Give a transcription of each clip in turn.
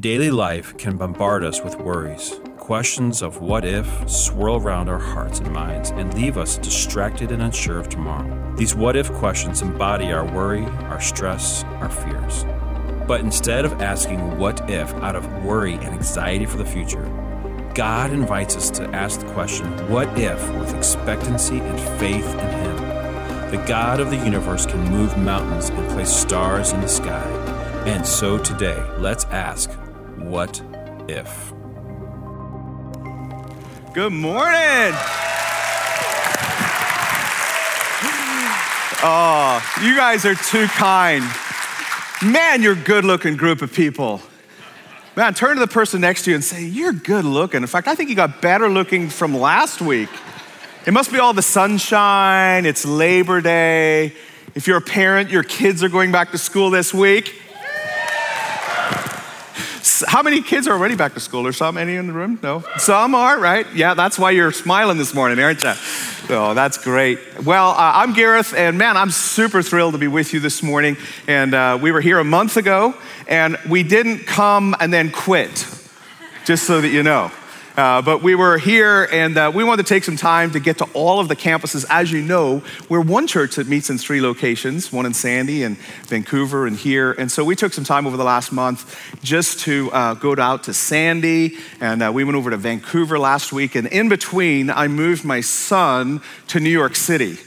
Daily life can bombard us with worries. Questions of what if swirl around our hearts and minds and leave us distracted and unsure of tomorrow. These what if questions embody our worry, our stress, our fears. But instead of asking what if out of worry and anxiety for the future, God invites us to ask the question, what if, with expectancy and faith in Him? The God of the universe can move mountains and place stars in the sky. And so today, let's ask, what if? Good morning. Oh, you guys are too kind. Man, you're a good looking group of people. Man, turn to the person next to you and say, You're good looking. In fact, I think you got better looking from last week. It must be all the sunshine, it's Labor Day. If you're a parent, your kids are going back to school this week. How many kids are already back to school? Or some? Any in the room? No? Some are, right? Yeah, that's why you're smiling this morning, aren't you? Oh, that's great. Well, uh, I'm Gareth, and man, I'm super thrilled to be with you this morning. And uh, we were here a month ago, and we didn't come and then quit, just so that you know. Uh, but we were here and uh, we wanted to take some time to get to all of the campuses. As you know, we're one church that meets in three locations one in Sandy and Vancouver and here. And so we took some time over the last month just to uh, go out to Sandy and uh, we went over to Vancouver last week. And in between, I moved my son to New York City.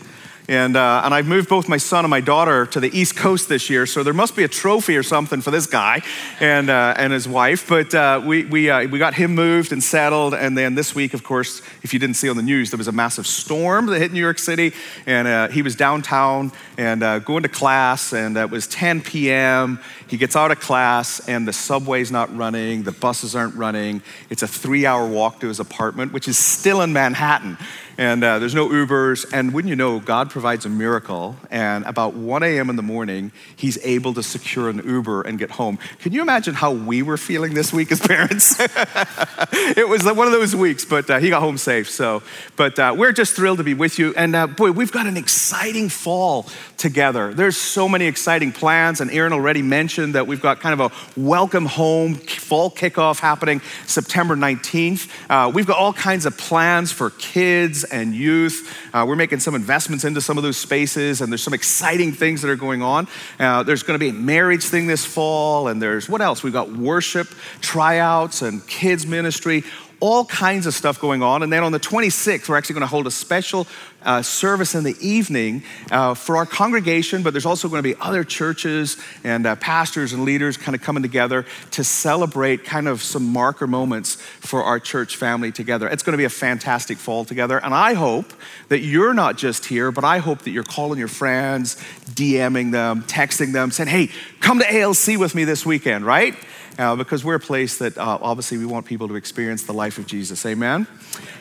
And, uh, and I've moved both my son and my daughter to the East Coast this year, so there must be a trophy or something for this guy and, uh, and his wife. But uh, we, we, uh, we got him moved and settled. And then this week, of course, if you didn't see on the news, there was a massive storm that hit New York City. And uh, he was downtown and uh, going to class, and it was 10 p.m. He gets out of class, and the subway's not running, the buses aren't running. It's a three hour walk to his apartment, which is still in Manhattan and uh, there's no Ubers. And wouldn't you know, God provides a miracle. And about 1 a.m. in the morning, he's able to secure an Uber and get home. Can you imagine how we were feeling this week as parents? it was one of those weeks, but uh, he got home safe. So, but uh, we're just thrilled to be with you. And uh, boy, we've got an exciting fall together. There's so many exciting plans. And Aaron already mentioned that we've got kind of a welcome home fall kickoff happening September 19th. Uh, we've got all kinds of plans for kids and youth. Uh, we're making some investments into some of those spaces, and there's some exciting things that are going on. Uh, there's going to be a marriage thing this fall, and there's what else? We've got worship tryouts and kids ministry all kinds of stuff going on. And then on the 26th, we're actually going to hold a special uh, service in the evening uh, for our congregation, but there's also going to be other churches and uh, pastors and leaders kind of coming together to celebrate kind of some marker moments for our church family together. It's going to be a fantastic fall together. And I hope that you're not just here, but I hope that you're calling your friends, DMing them, texting them, saying, hey, come to ALC with me this weekend, right? Uh, because we're a place that uh, obviously we want people to experience the life of Jesus. Amen?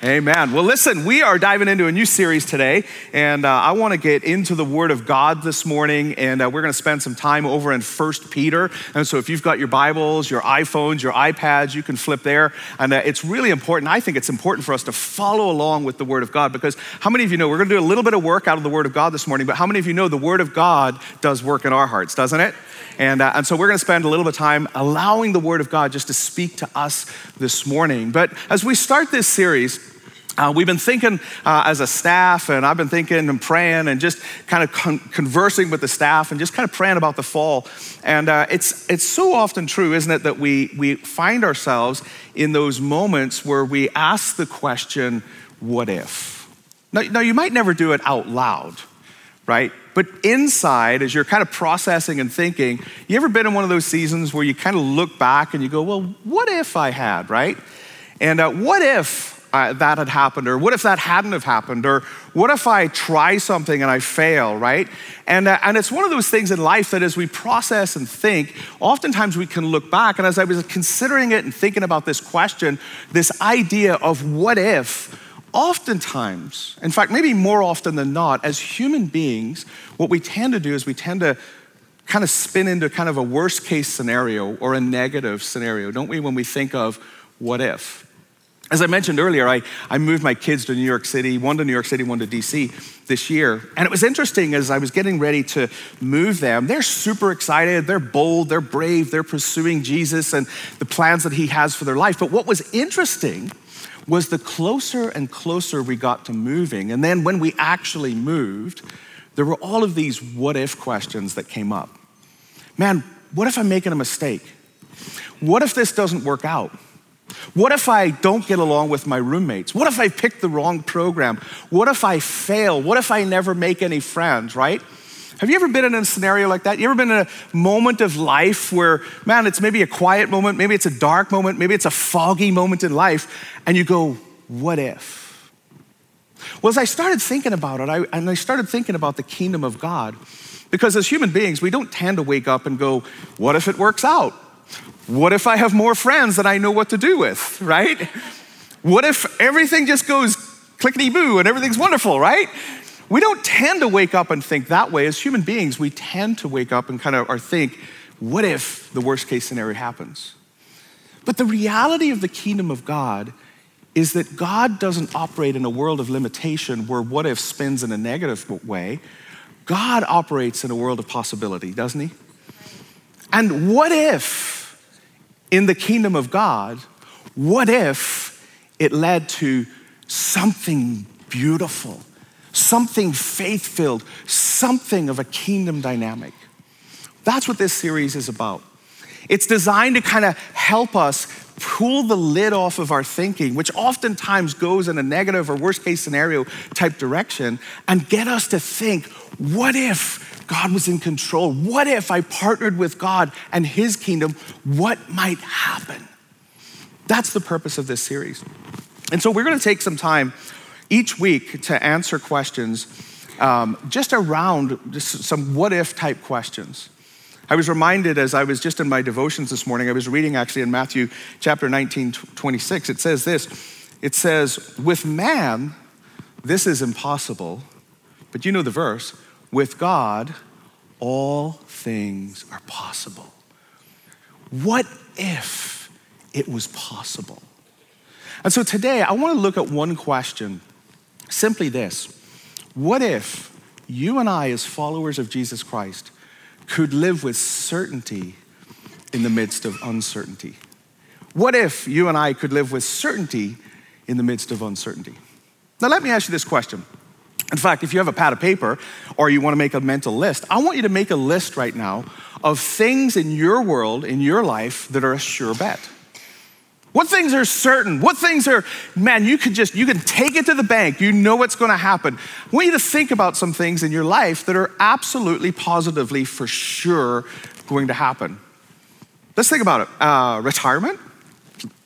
Amen. Well, listen, we are diving into a new series today, and uh, I want to get into the Word of God this morning, and uh, we're going to spend some time over in First Peter. And so, if you've got your Bibles, your iPhones, your iPads, you can flip there. And uh, it's really important. I think it's important for us to follow along with the Word of God because how many of you know we're going to do a little bit of work out of the Word of God this morning, but how many of you know the Word of God does work in our hearts, doesn't it? And, uh, and so we're going to spend a little bit of time allowing the Word of God just to speak to us this morning. But as we start this series, uh, we've been thinking uh, as a staff, and I've been thinking and praying and just kind of con- conversing with the staff and just kind of praying about the fall. And uh, it's, it's so often true, isn't it, that we, we find ourselves in those moments where we ask the question, what if? Now, now you might never do it out loud, right? But inside, as you're kind of processing and thinking, you ever been in one of those seasons where you kind of look back and you go, well, what if I had, right? And uh, what if uh, that had happened, or what if that hadn't have happened, or what if I try something and I fail, right? And, uh, and it's one of those things in life that as we process and think, oftentimes we can look back. And as I was considering it and thinking about this question, this idea of what if, oftentimes, in fact, maybe more often than not, as human beings, what we tend to do is we tend to kind of spin into kind of a worst case scenario or a negative scenario, don't we, when we think of what if? As I mentioned earlier, I, I moved my kids to New York City, one to New York City, one to DC this year. And it was interesting as I was getting ready to move them. They're super excited, they're bold, they're brave, they're pursuing Jesus and the plans that He has for their life. But what was interesting was the closer and closer we got to moving, and then when we actually moved, there were all of these what if questions that came up. Man, what if I'm making a mistake? What if this doesn't work out? What if I don't get along with my roommates? What if I pick the wrong program? What if I fail? What if I never make any friends, right? Have you ever been in a scenario like that? You ever been in a moment of life where, man, it's maybe a quiet moment, maybe it's a dark moment, maybe it's a foggy moment in life, and you go, what if? Well, as I started thinking about it, I, and I started thinking about the kingdom of God, because as human beings, we don't tend to wake up and go, what if it works out? What if I have more friends that I know what to do with, right? What if everything just goes clickety boo and everything's wonderful, right? We don't tend to wake up and think that way. As human beings, we tend to wake up and kind of or think, what if the worst case scenario happens? But the reality of the kingdom of God is that God doesn't operate in a world of limitation where what if spins in a negative way. God operates in a world of possibility, doesn't he? And what if in the kingdom of God, what if it led to something beautiful, something faith filled, something of a kingdom dynamic? That's what this series is about. It's designed to kind of help us pull the lid off of our thinking, which oftentimes goes in a negative or worst case scenario type direction, and get us to think what if God was in control? What if I partnered with God and His kingdom? What might happen? That's the purpose of this series. And so we're going to take some time each week to answer questions um, just around just some what if type questions. I was reminded as I was just in my devotions this morning, I was reading actually in Matthew chapter 19, 26. It says this It says, With man, this is impossible. But you know the verse with God, all things are possible. What if it was possible? And so today, I want to look at one question simply this What if you and I, as followers of Jesus Christ, could live with certainty in the midst of uncertainty? What if you and I could live with certainty in the midst of uncertainty? Now, let me ask you this question in fact, if you have a pad of paper or you want to make a mental list, I want you to make a list right now of things in your world, in your life, that are a sure bet. What things are certain? What things are, man, you can just, you can take it to the bank. You know what's going to happen. I want you to think about some things in your life that are absolutely, positively, for sure going to happen. Let's think about it. Uh, retirement,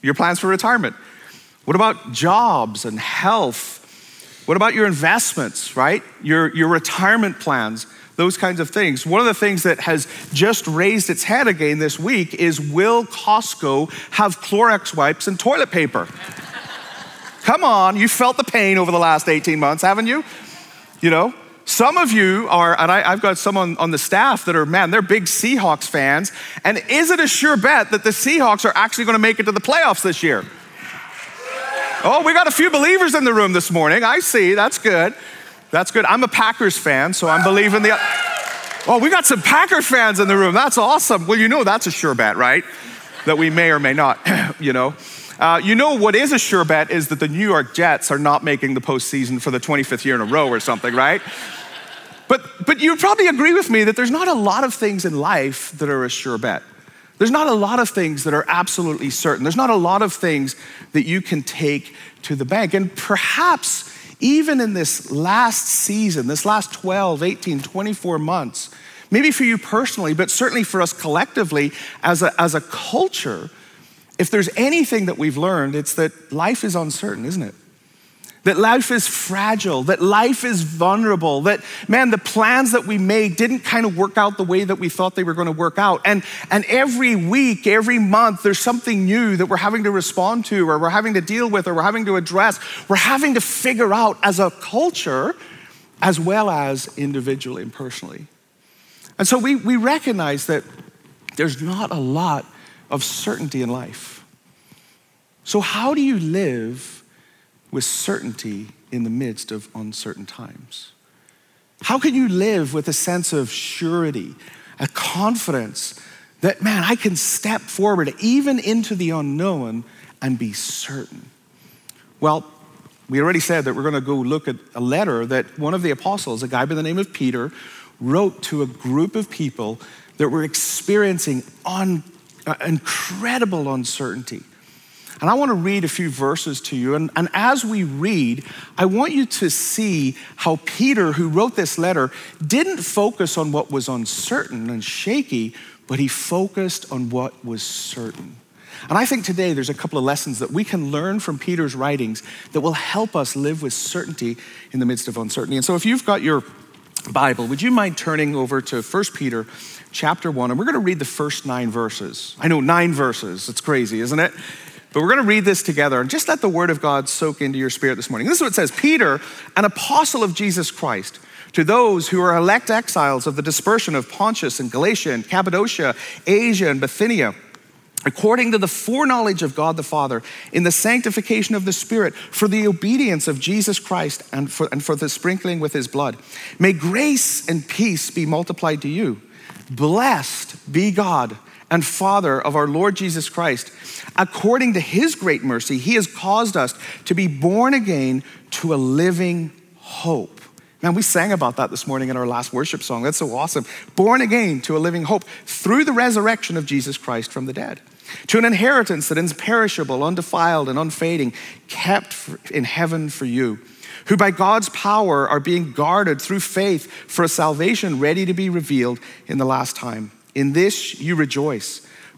your plans for retirement. What about jobs and health what about your investments, right? Your, your retirement plans, those kinds of things. One of the things that has just raised its head again this week is will Costco have Clorox wipes and toilet paper? Come on, you felt the pain over the last 18 months, haven't you? You know, some of you are, and I, have got some on, on, the staff that are, man, they're big Seahawks fans. And is it a sure bet that the Seahawks are actually going to make it to the playoffs this year? Oh, we got a few believers in the room this morning. I see. That's good. That's good. I'm a Packers fan, so I'm believing the. Oh, we got some Packer fans in the room. That's awesome. Well, you know that's a sure bet, right? That we may or may not, you know. Uh, you know what is a sure bet is that the New York Jets are not making the postseason for the 25th year in a row or something, right? But, but you probably agree with me that there's not a lot of things in life that are a sure bet. There's not a lot of things that are absolutely certain. There's not a lot of things that you can take to the bank. And perhaps even in this last season, this last 12, 18, 24 months, maybe for you personally, but certainly for us collectively as a, as a culture, if there's anything that we've learned, it's that life is uncertain, isn't it? That life is fragile, that life is vulnerable, that, man, the plans that we made didn't kind of work out the way that we thought they were going to work out. And, and every week, every month, there's something new that we're having to respond to, or we're having to deal with, or we're having to address. We're having to figure out as a culture, as well as individually and personally. And so we, we recognize that there's not a lot of certainty in life. So, how do you live with certainty in the midst of uncertain times? How can you live with a sense of surety, a confidence that, man, I can step forward even into the unknown and be certain? Well, we already said that we're going to go look at a letter that one of the apostles, a guy by the name of Peter, wrote to a group of people that were experiencing un, uh, incredible uncertainty. And I want to read a few verses to you. And, and as we read, I want you to see how Peter, who wrote this letter, didn't focus on what was uncertain and shaky, but he focused on what was certain. And I think today there's a couple of lessons that we can learn from Peter's writings that will help us live with certainty in the midst of uncertainty. And so if you've got your Bible, would you mind turning over to 1 Peter chapter 1? And we're going to read the first nine verses. I know, nine verses. It's crazy, isn't it? But we're going to read this together and just let the word of God soak into your spirit this morning. This is what it says Peter, an apostle of Jesus Christ, to those who are elect exiles of the dispersion of Pontus and Galatia and Cappadocia, Asia and Bithynia according to the foreknowledge of God the Father, in the sanctification of the Spirit, for the obedience of Jesus Christ and for, and for the sprinkling with his blood. May grace and peace be multiplied to you. Blessed be God and Father of our Lord Jesus Christ. According to his great mercy, he has caused us to be born again to a living hope. Man, we sang about that this morning in our last worship song. That's so awesome. Born again to a living hope through the resurrection of Jesus Christ from the dead to an inheritance that is perishable, undefiled, and unfading, kept in heaven for you, who by God's power are being guarded through faith for a salvation ready to be revealed in the last time. In this you rejoice.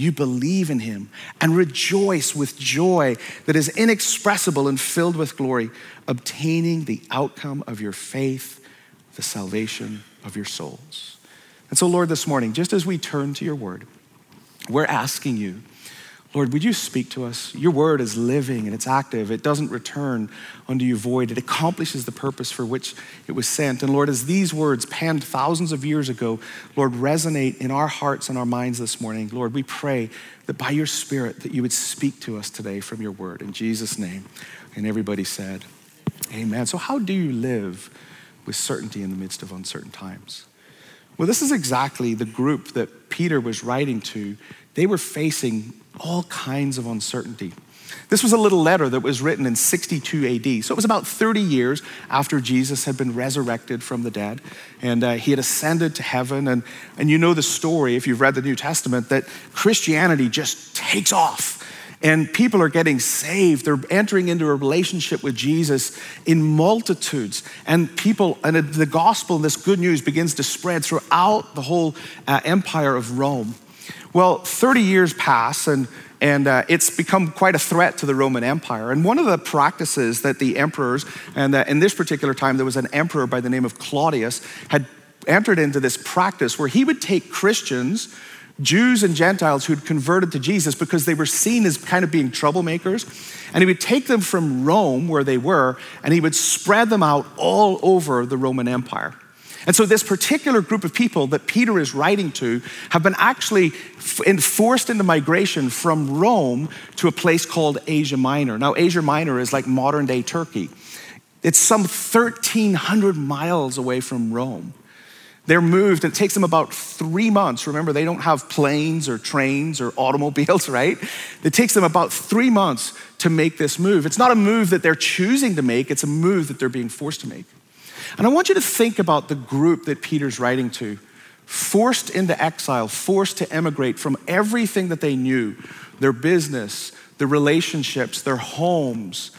you believe in him and rejoice with joy that is inexpressible and filled with glory, obtaining the outcome of your faith, the salvation of your souls. And so, Lord, this morning, just as we turn to your word, we're asking you Lord, would you speak to us? Your word is living and it's active. It doesn't return unto you void. It accomplishes the purpose for which it was sent. And Lord, as these words penned thousands of years ago, Lord, resonate in our hearts and our minds this morning, Lord, we pray that by your spirit that you would speak to us today from your word. In Jesus' name. And everybody said, Amen. So how do you live with certainty in the midst of uncertain times? Well, this is exactly the group that Peter was writing to. They were facing all kinds of uncertainty. This was a little letter that was written in 62 AD. So it was about 30 years after Jesus had been resurrected from the dead and uh, he had ascended to heaven. And, and you know the story, if you've read the New Testament, that Christianity just takes off and people are getting saved. They're entering into a relationship with Jesus in multitudes. And people, and the gospel, this good news begins to spread throughout the whole uh, empire of Rome. Well, 30 years pass, and, and uh, it's become quite a threat to the Roman Empire. And one of the practices that the emperors, and uh, in this particular time, there was an emperor by the name of Claudius, had entered into this practice where he would take Christians, Jews and Gentiles who'd converted to Jesus because they were seen as kind of being troublemakers, and he would take them from Rome, where they were, and he would spread them out all over the Roman Empire. And so, this particular group of people that Peter is writing to have been actually forced into migration from Rome to a place called Asia Minor. Now, Asia Minor is like modern day Turkey, it's some 1,300 miles away from Rome. They're moved, and it takes them about three months. Remember, they don't have planes or trains or automobiles, right? It takes them about three months to make this move. It's not a move that they're choosing to make, it's a move that they're being forced to make. And I want you to think about the group that Peter's writing to, forced into exile, forced to emigrate from everything that they knew their business, their relationships, their homes,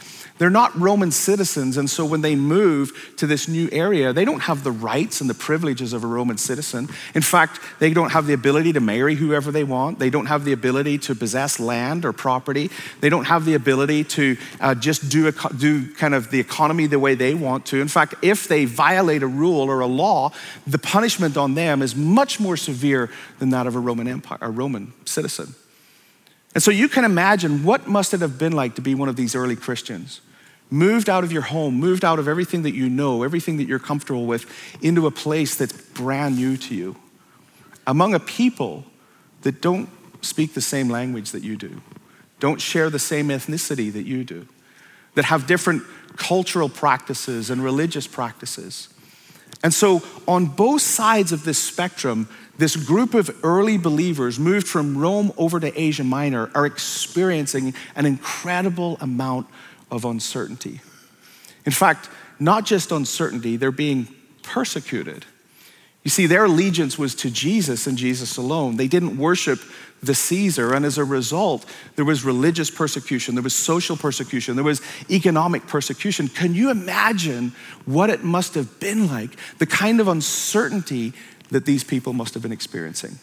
they're not Roman citizens. And so when they move to this new area, they don't have the rights and the privileges of a Roman citizen. In fact, they don't have the ability to marry whoever they want. They don't have the ability to possess land or property. They don't have the ability to uh, just do, a, do kind of the economy the way they want to. In fact, if they violate a rule or a law, the punishment on them is much more severe than that of a Roman empire, a Roman citizen. And so you can imagine what must it have been like to be one of these early Christians. Moved out of your home, moved out of everything that you know, everything that you're comfortable with, into a place that's brand new to you. Among a people that don't speak the same language that you do, don't share the same ethnicity that you do, that have different cultural practices and religious practices. And so, on both sides of this spectrum, this group of early believers moved from Rome over to Asia Minor are experiencing an incredible amount of uncertainty. In fact, not just uncertainty, they're being persecuted. You see, their allegiance was to Jesus and Jesus alone. They didn't worship the Caesar, and as a result, there was religious persecution, there was social persecution, there was economic persecution. Can you imagine what it must have been like? The kind of uncertainty that these people must have been experiencing.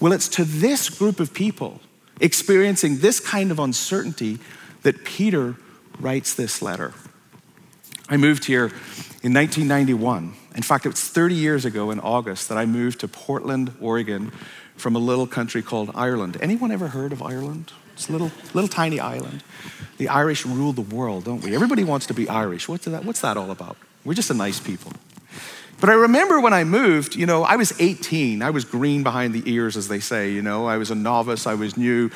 Well, it's to this group of people experiencing this kind of uncertainty that Peter writes this letter. I moved here in 1991. In fact, it was 30 years ago in August that I moved to Portland, Oregon from a little country called Ireland. Anyone ever heard of Ireland? It's a little, little tiny island. The Irish rule the world, don't we? Everybody wants to be Irish. What's that, what's that all about? We're just a nice people. But I remember when I moved, you know, I was 18. I was green behind the ears, as they say, you know. I was a novice, I was new.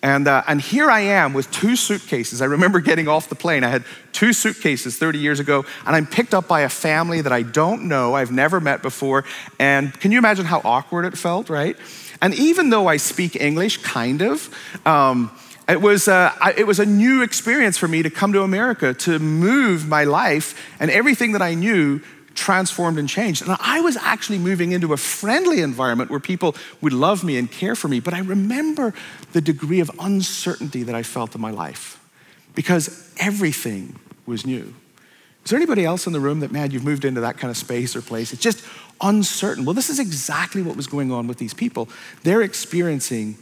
And, uh, and here I am with two suitcases. I remember getting off the plane. I had two suitcases 30 years ago, and I'm picked up by a family that I don't know, I've never met before. And can you imagine how awkward it felt, right? And even though I speak English, kind of, um, it was, uh, it was a new experience for me to come to America, to move my life and everything that I knew transformed and changed. And I was actually moving into a friendly environment where people would love me and care for me. But I remember the degree of uncertainty that I felt in my life because everything was new. Is there anybody else in the room that, man, you've moved into that kind of space or place? It's just uncertain. Well, this is exactly what was going on with these people. They're experiencing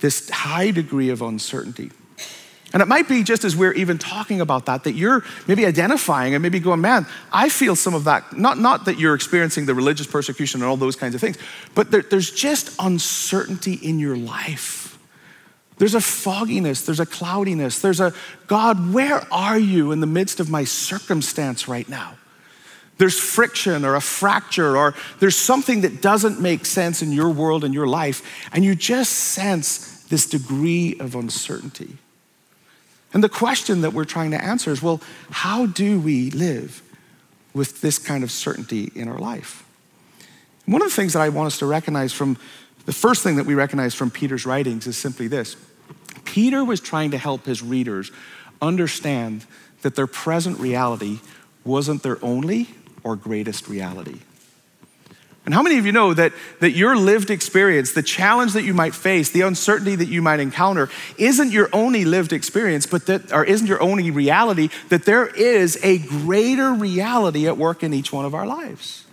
this high degree of uncertainty. And it might be just as we're even talking about that, that you're maybe identifying and maybe going, man, I feel some of that. Not, not that you're experiencing the religious persecution and all those kinds of things, but there, there's just uncertainty in your life. There's a fogginess, there's a cloudiness, there's a God, where are you in the midst of my circumstance right now? There's friction or a fracture, or there's something that doesn't make sense in your world and your life, and you just sense this degree of uncertainty. And the question that we're trying to answer is well, how do we live with this kind of certainty in our life? one of the things that I want us to recognize from the first thing that we recognize from Peter's writings is simply this Peter was trying to help his readers understand that their present reality wasn't their only or greatest reality. And how many of you know that, that your lived experience, the challenge that you might face, the uncertainty that you might encounter, isn't your only lived experience, but that, or isn't your only reality, that there is a greater reality at work in each one of our lives?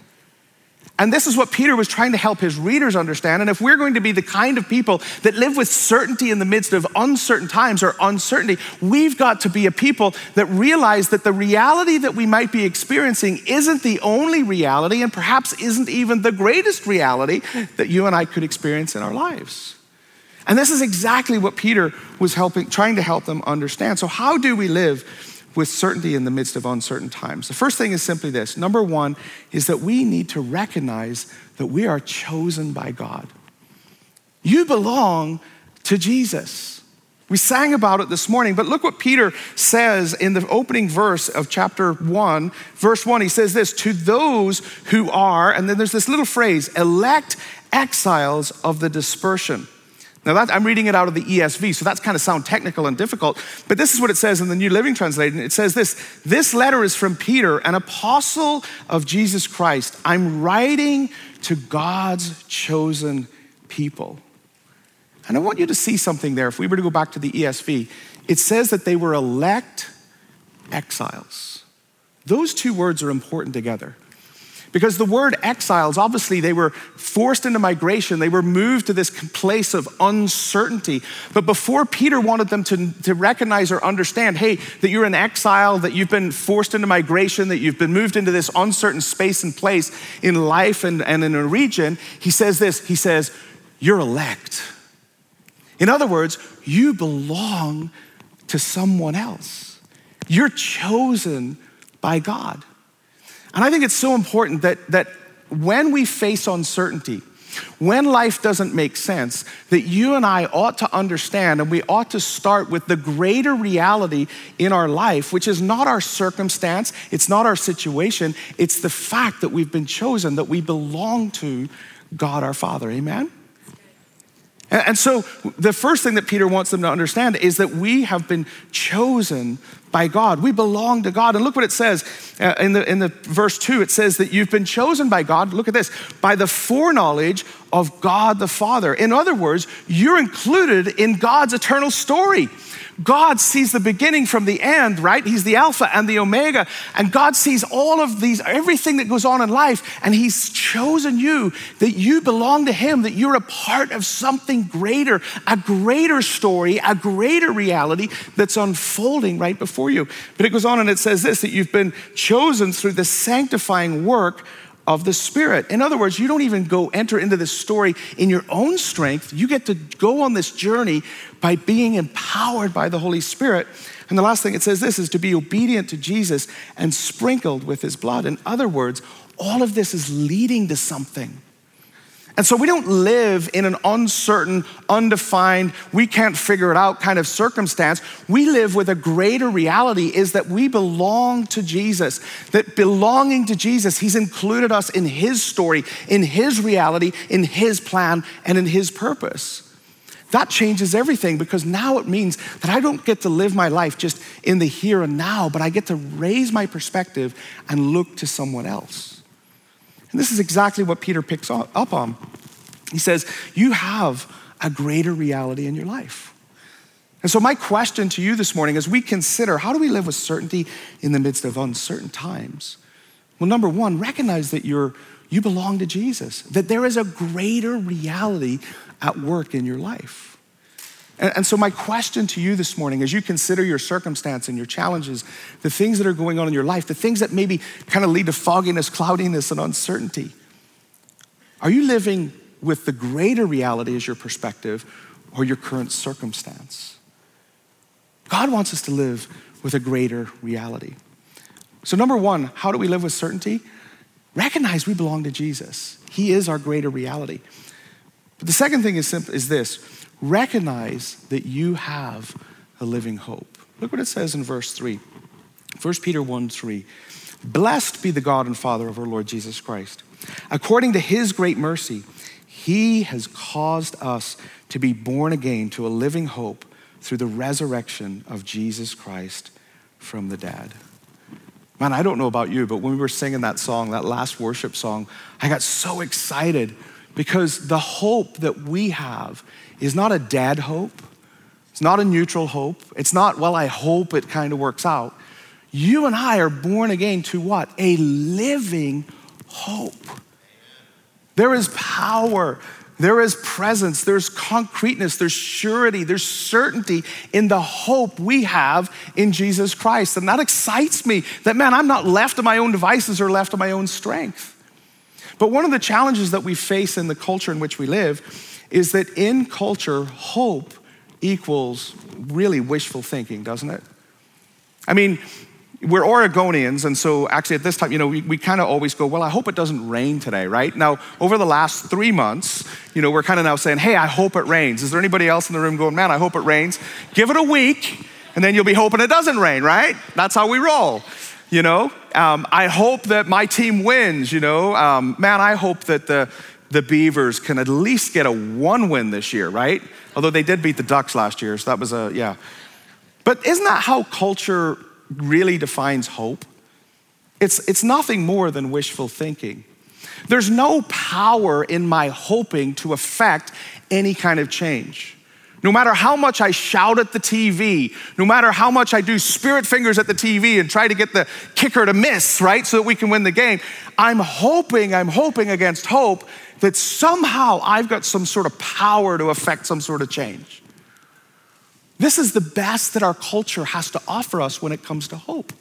And this is what Peter was trying to help his readers understand. And if we're going to be the kind of people that live with certainty in the midst of uncertain times or uncertainty, we've got to be a people that realize that the reality that we might be experiencing isn't the only reality and perhaps isn't even the greatest reality that you and I could experience in our lives. And this is exactly what Peter was helping, trying to help them understand. So, how do we live with certainty in the midst of uncertain times. The first thing is simply this number one is that we need to recognize that we are chosen by God. You belong to Jesus. We sang about it this morning, but look what Peter says in the opening verse of chapter 1, verse 1. He says this To those who are, and then there's this little phrase, elect exiles of the dispersion. Now, that, I'm reading it out of the ESV, so that's kind of sound technical and difficult. But this is what it says in the New Living Translation. It says this This letter is from Peter, an apostle of Jesus Christ. I'm writing to God's chosen people. And I want you to see something there. If we were to go back to the ESV, it says that they were elect exiles. Those two words are important together. Because the word exiles, obviously, they were forced into migration. They were moved to this place of uncertainty. But before Peter wanted them to, to recognize or understand, hey, that you're in exile, that you've been forced into migration, that you've been moved into this uncertain space and place in life and, and in a region, he says this He says, You're elect. In other words, you belong to someone else. You're chosen by God. And I think it's so important that, that when we face uncertainty, when life doesn't make sense, that you and I ought to understand and we ought to start with the greater reality in our life, which is not our circumstance, it's not our situation, it's the fact that we've been chosen, that we belong to God our Father. Amen? And so, the first thing that Peter wants them to understand is that we have been chosen by God. We belong to God. And look what it says uh, in, the, in the verse 2 it says that you've been chosen by God. Look at this by the foreknowledge of God the Father. In other words, you're included in God's eternal story. God sees the beginning from the end, right? He's the Alpha and the Omega. And God sees all of these, everything that goes on in life. And He's chosen you that you belong to Him, that you're a part of something greater, a greater story, a greater reality that's unfolding right before you. But it goes on and it says this that you've been chosen through the sanctifying work of the Spirit. In other words, you don't even go enter into this story in your own strength. You get to go on this journey by being empowered by the Holy Spirit. And the last thing it says this is to be obedient to Jesus and sprinkled with his blood. In other words, all of this is leading to something. And so we don't live in an uncertain, undefined, we can't figure it out kind of circumstance. We live with a greater reality is that we belong to Jesus. That belonging to Jesus, He's included us in His story, in His reality, in His plan, and in His purpose. That changes everything because now it means that I don't get to live my life just in the here and now, but I get to raise my perspective and look to someone else. And this is exactly what Peter picks up on. He says, You have a greater reality in your life. And so, my question to you this morning as we consider how do we live with certainty in the midst of uncertain times? Well, number one, recognize that you're, you belong to Jesus, that there is a greater reality at work in your life. And, so, my question to you this morning, as you consider your circumstance and your challenges, the things that are going on in your life, the things that maybe kind of lead to fogginess, cloudiness, and uncertainty, are you living with the greater reality as your perspective or your current circumstance? God wants us to live with a greater reality. So, number one, how do we live with certainty? Recognize we belong to Jesus, He is our greater reality. But the second thing is, simple, is this recognize that you have a living hope. Look what it says in verse 3. 1 Peter 1 3. Blessed be the God and Father of our Lord Jesus Christ. According to his great mercy, he has caused us to be born again to a living hope through the resurrection of Jesus Christ from the dead. Man, I don't know about you, but when we were singing that song, that last worship song, I got so excited because the hope that we have is not a dead hope. It's not a neutral hope. It's not, well, I hope it kind of works out. You and I are born again to what? A living hope. There is power, there is presence, there's concreteness, there's surety, there's certainty in the hope we have in Jesus Christ. And that excites me that, man, I'm not left to my own devices or left to my own strength. But one of the challenges that we face in the culture in which we live is that in culture, hope equals really wishful thinking, doesn't it? I mean, we're Oregonians, and so actually at this time, you know, we, we kind of always go, well, I hope it doesn't rain today, right? Now, over the last three months, you know, we're kind of now saying, hey, I hope it rains. Is there anybody else in the room going, man, I hope it rains? Give it a week, and then you'll be hoping it doesn't rain, right? That's how we roll, you know? Um, I hope that my team wins, you know? Um, man, I hope that the, the Beavers can at least get a one win this year, right? Although they did beat the Ducks last year, so that was a, yeah. But isn't that how culture really defines hope? It's, it's nothing more than wishful thinking. There's no power in my hoping to affect any kind of change. No matter how much I shout at the TV, no matter how much I do spirit fingers at the TV and try to get the kicker to miss, right, so that we can win the game, I'm hoping, I'm hoping against hope that somehow I've got some sort of power to affect some sort of change. This is the best that our culture has to offer us when it comes to hope.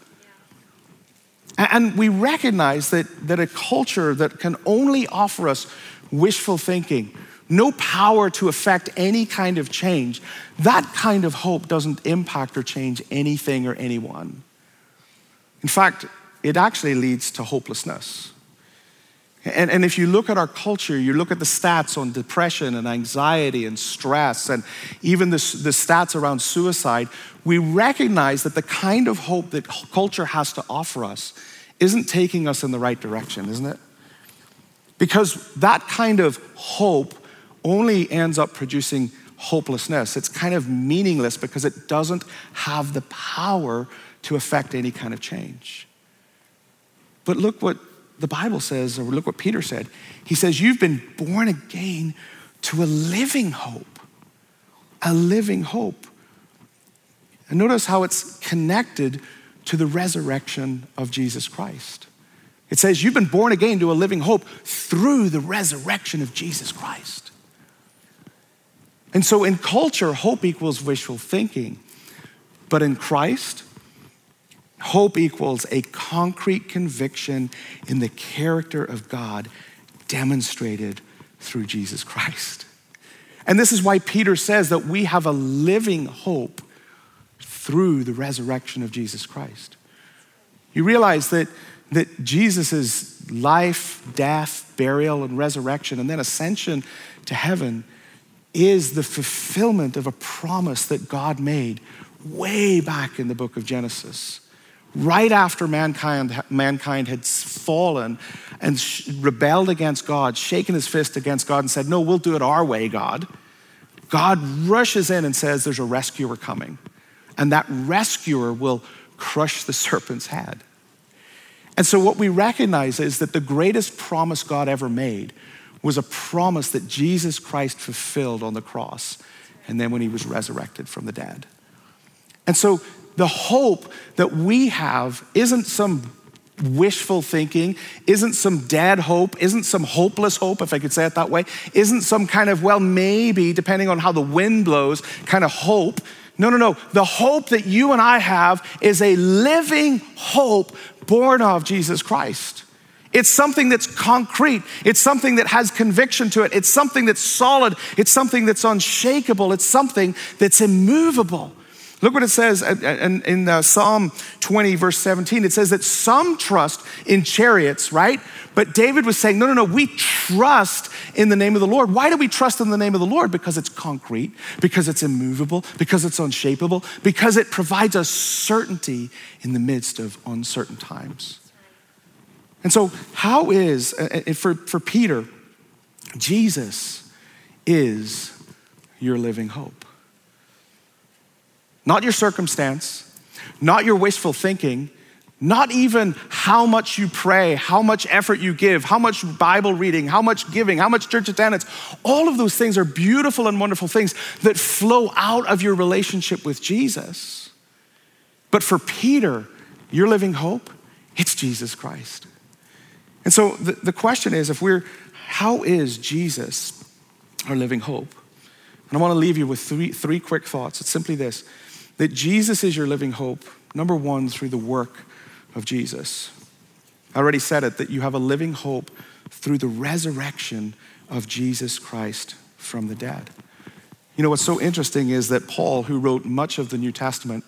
And we recognize that, that a culture that can only offer us wishful thinking, no power to affect any kind of change, that kind of hope doesn't impact or change anything or anyone. In fact, it actually leads to hopelessness. And, and if you look at our culture, you look at the stats on depression and anxiety and stress, and even the, the stats around suicide, we recognize that the kind of hope that culture has to offer us isn't taking us in the right direction, isn't it? Because that kind of hope only ends up producing hopelessness. It's kind of meaningless because it doesn't have the power to affect any kind of change. But look what the Bible says, or look what Peter said. He says, You've been born again to a living hope. A living hope. And notice how it's connected to the resurrection of Jesus Christ. It says, You've been born again to a living hope through the resurrection of Jesus Christ. And so in culture, hope equals wishful thinking. But in Christ, Hope equals a concrete conviction in the character of God demonstrated through Jesus Christ. And this is why Peter says that we have a living hope through the resurrection of Jesus Christ. You realize that, that Jesus' life, death, burial, and resurrection, and then ascension to heaven is the fulfillment of a promise that God made way back in the book of Genesis right after mankind, mankind had fallen and rebelled against God, shaken his fist against God, and said, No, we'll do it our way, God. God rushes in and says, There's a rescuer coming. And that rescuer will crush the serpent's head. And so, what we recognize is that the greatest promise God ever made was a promise that Jesus Christ fulfilled on the cross and then when he was resurrected from the dead. And so, the hope that we have isn't some wishful thinking, isn't some dead hope, isn't some hopeless hope, if I could say it that way, isn't some kind of, well, maybe, depending on how the wind blows, kind of hope. No, no, no. The hope that you and I have is a living hope born of Jesus Christ. It's something that's concrete. It's something that has conviction to it. It's something that's solid. It's something that's unshakable. It's something that's immovable. Look what it says in uh, Psalm 20, verse 17. It says that some trust in chariots, right? But David was saying, no, no, no, we trust in the name of the Lord. Why do we trust in the name of the Lord? Because it's concrete, because it's immovable, because it's unshakable, because it provides us certainty in the midst of uncertain times. And so, how is, uh, uh, for, for Peter, Jesus is your living hope. Not your circumstance, not your wishful thinking, not even how much you pray, how much effort you give, how much Bible reading, how much giving, how much church attendance. All of those things are beautiful and wonderful things that flow out of your relationship with Jesus. But for Peter, your living hope, it's Jesus Christ. And so the, the question is if we're, how is Jesus our living hope? And I want to leave you with three, three quick thoughts. It's simply this that Jesus is your living hope, number one, through the work of Jesus. I already said it, that you have a living hope through the resurrection of Jesus Christ from the dead. You know, what's so interesting is that Paul, who wrote much of the New Testament,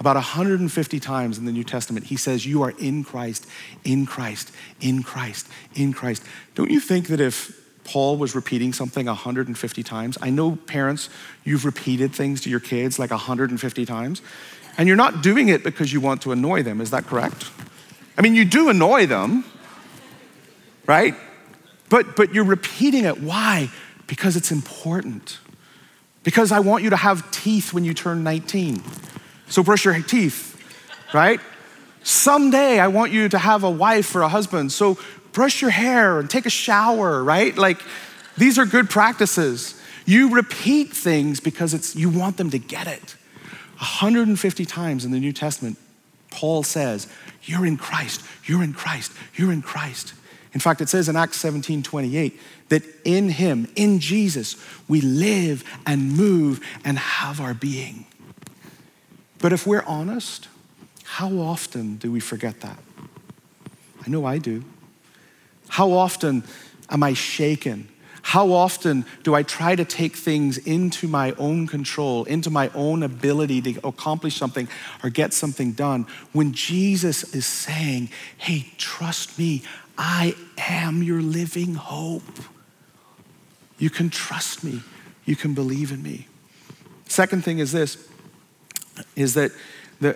about 150 times in the New Testament, he says, You are in Christ, in Christ, in Christ, in Christ. Don't you think that if Paul was repeating something 150 times. I know parents, you've repeated things to your kids like 150 times, and you're not doing it because you want to annoy them. Is that correct? I mean, you do annoy them, right? But, but you're repeating it. Why? Because it's important. Because I want you to have teeth when you turn 19. So brush your teeth, right? Someday I want you to have a wife or a husband. So brush your hair and take a shower, right? Like, these are good practices. You repeat things because it's, you want them to get it. 150 times in the New Testament, Paul says, You're in Christ, you're in Christ, you're in Christ. In fact, it says in Acts 17 28 that in Him, in Jesus, we live and move and have our being. But if we're honest, how often do we forget that? I know I do. How often am I shaken? How often do I try to take things into my own control, into my own ability to accomplish something or get something done when Jesus is saying, Hey, trust me, I am your living hope. You can trust me, you can believe in me. Second thing is this is that,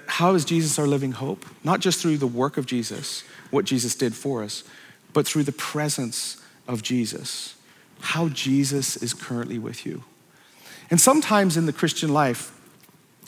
how is Jesus our living hope? Not just through the work of Jesus, what Jesus did for us, but through the presence of Jesus, how Jesus is currently with you. And sometimes in the Christian life,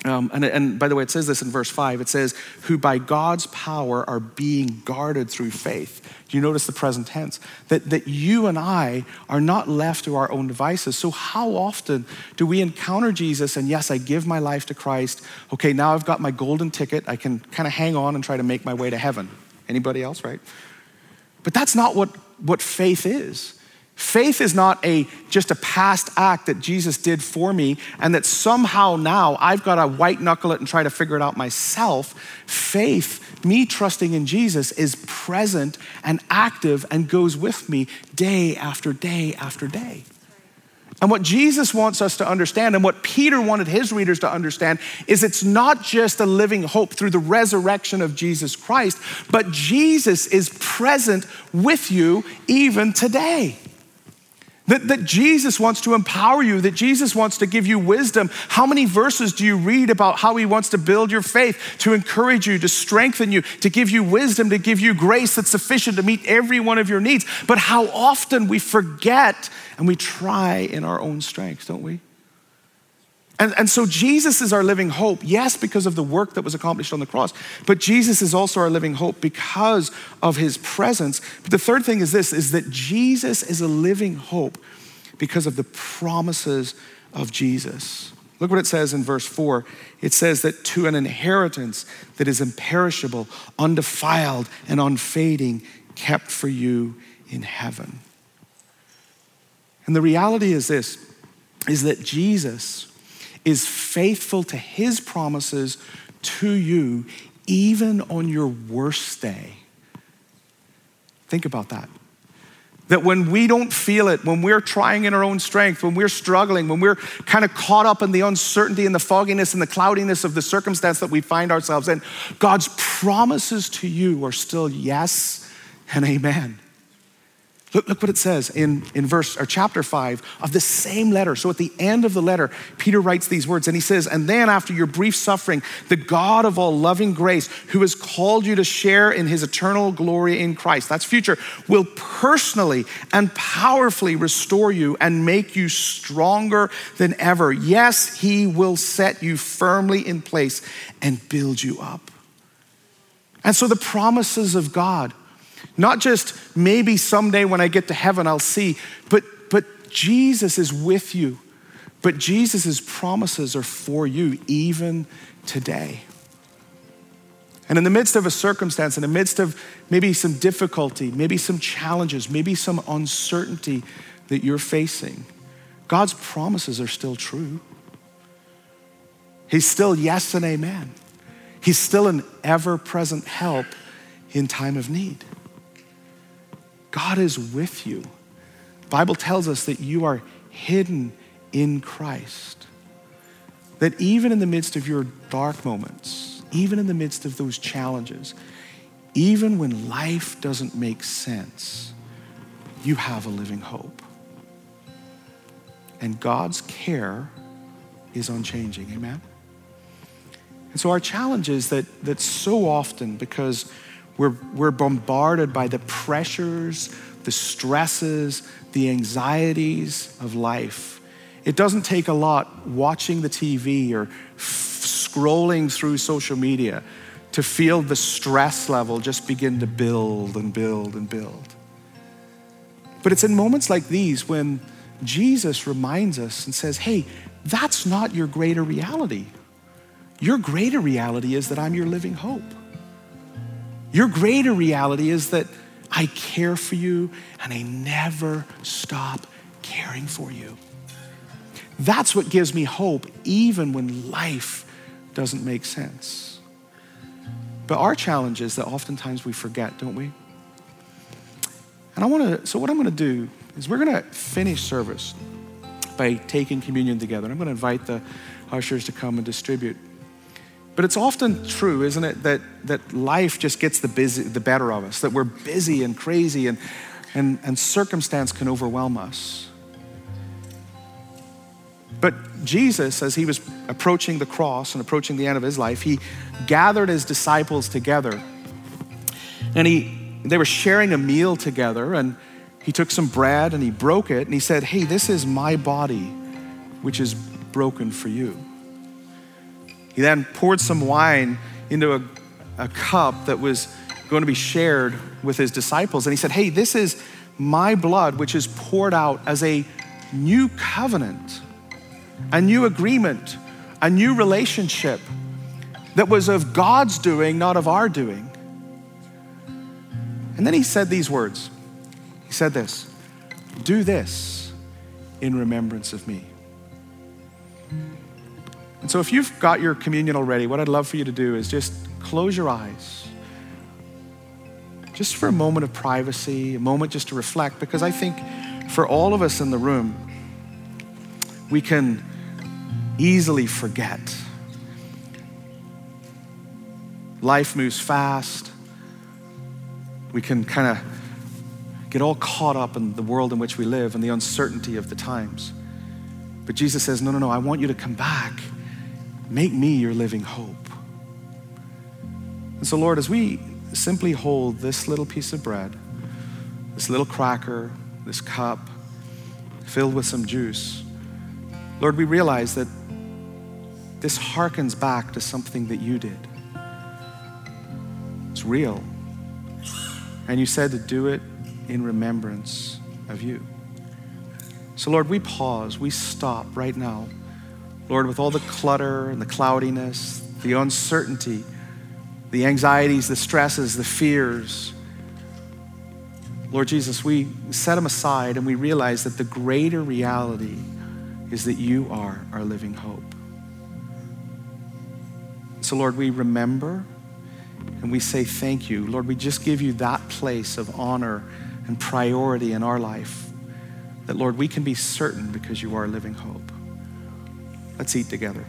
um, and, and, by the way, it says this in verse 5. It says, who by God's power are being guarded through faith. Do you notice the present tense? That, that you and I are not left to our own devices. So, how often do we encounter Jesus and, yes, I give my life to Christ. Okay, now I've got my golden ticket. I can kind of hang on and try to make my way to heaven. Anybody else, right? But that's not what, what faith is. Faith is not a just a past act that Jesus did for me and that somehow now I've got to white knuckle it and try to figure it out myself. Faith, me trusting in Jesus is present and active and goes with me day after day after day. And what Jesus wants us to understand, and what Peter wanted his readers to understand, is it's not just a living hope through the resurrection of Jesus Christ, but Jesus is present with you even today. That, that Jesus wants to empower you, that Jesus wants to give you wisdom. How many verses do you read about how he wants to build your faith, to encourage you, to strengthen you, to give you wisdom, to give you grace that's sufficient to meet every one of your needs? But how often we forget and we try in our own strength, don't we? And, and so Jesus is our living hope, yes, because of the work that was accomplished on the cross, but Jesus is also our living hope because of his presence. But the third thing is this is that Jesus is a living hope because of the promises of Jesus. Look what it says in verse 4. It says that to an inheritance that is imperishable, undefiled, and unfading, kept for you in heaven. And the reality is this is that Jesus is faithful to his promises to you, even on your worst day. Think about that. That when we don't feel it, when we're trying in our own strength, when we're struggling, when we're kind of caught up in the uncertainty and the fogginess and the cloudiness of the circumstance that we find ourselves in, God's promises to you are still yes and amen. Look, look what it says in, in verse or chapter five of the same letter. So at the end of the letter, Peter writes these words and he says, And then after your brief suffering, the God of all loving grace, who has called you to share in his eternal glory in Christ, that's future, will personally and powerfully restore you and make you stronger than ever. Yes, he will set you firmly in place and build you up. And so the promises of God not just maybe someday when I get to heaven I'll see, but, but Jesus is with you. But Jesus' promises are for you even today. And in the midst of a circumstance, in the midst of maybe some difficulty, maybe some challenges, maybe some uncertainty that you're facing, God's promises are still true. He's still yes and amen. He's still an ever present help in time of need. God is with you. The Bible tells us that you are hidden in Christ. That even in the midst of your dark moments, even in the midst of those challenges, even when life doesn't make sense, you have a living hope. And God's care is unchanging. Amen? And so our challenge is that, that so often, because we're, we're bombarded by the pressures, the stresses, the anxieties of life. It doesn't take a lot watching the TV or f- scrolling through social media to feel the stress level just begin to build and build and build. But it's in moments like these when Jesus reminds us and says, hey, that's not your greater reality. Your greater reality is that I'm your living hope. Your greater reality is that I care for you and I never stop caring for you. That's what gives me hope, even when life doesn't make sense. But our challenge is that oftentimes we forget, don't we? And I want to, so what I'm going to do is we're going to finish service by taking communion together. I'm going to invite the ushers to come and distribute. But it's often true, isn't it, that, that life just gets the, busy, the better of us, that we're busy and crazy and, and, and circumstance can overwhelm us. But Jesus, as he was approaching the cross and approaching the end of his life, he gathered his disciples together. And he, they were sharing a meal together, and he took some bread and he broke it, and he said, Hey, this is my body, which is broken for you. He then poured some wine into a, a cup that was going to be shared with his disciples. And he said, Hey, this is my blood, which is poured out as a new covenant a new agreement, a new relationship that was of God's doing, not of our doing. And then he said these words He said this Do this in remembrance of me. And so, if you've got your communion already, what I'd love for you to do is just close your eyes, just for a moment of privacy, a moment just to reflect, because I think for all of us in the room, we can easily forget. Life moves fast. We can kind of get all caught up in the world in which we live and the uncertainty of the times. But Jesus says, No, no, no, I want you to come back. Make me your living hope. And so, Lord, as we simply hold this little piece of bread, this little cracker, this cup filled with some juice, Lord, we realize that this harkens back to something that you did. It's real. And you said to do it in remembrance of you. So, Lord, we pause, we stop right now. Lord, with all the clutter and the cloudiness, the uncertainty, the anxieties, the stresses, the fears, Lord Jesus, we set them aside and we realize that the greater reality is that you are our living hope. So, Lord, we remember and we say thank you. Lord, we just give you that place of honor and priority in our life. That, Lord, we can be certain because you are a living hope. Let's eat together.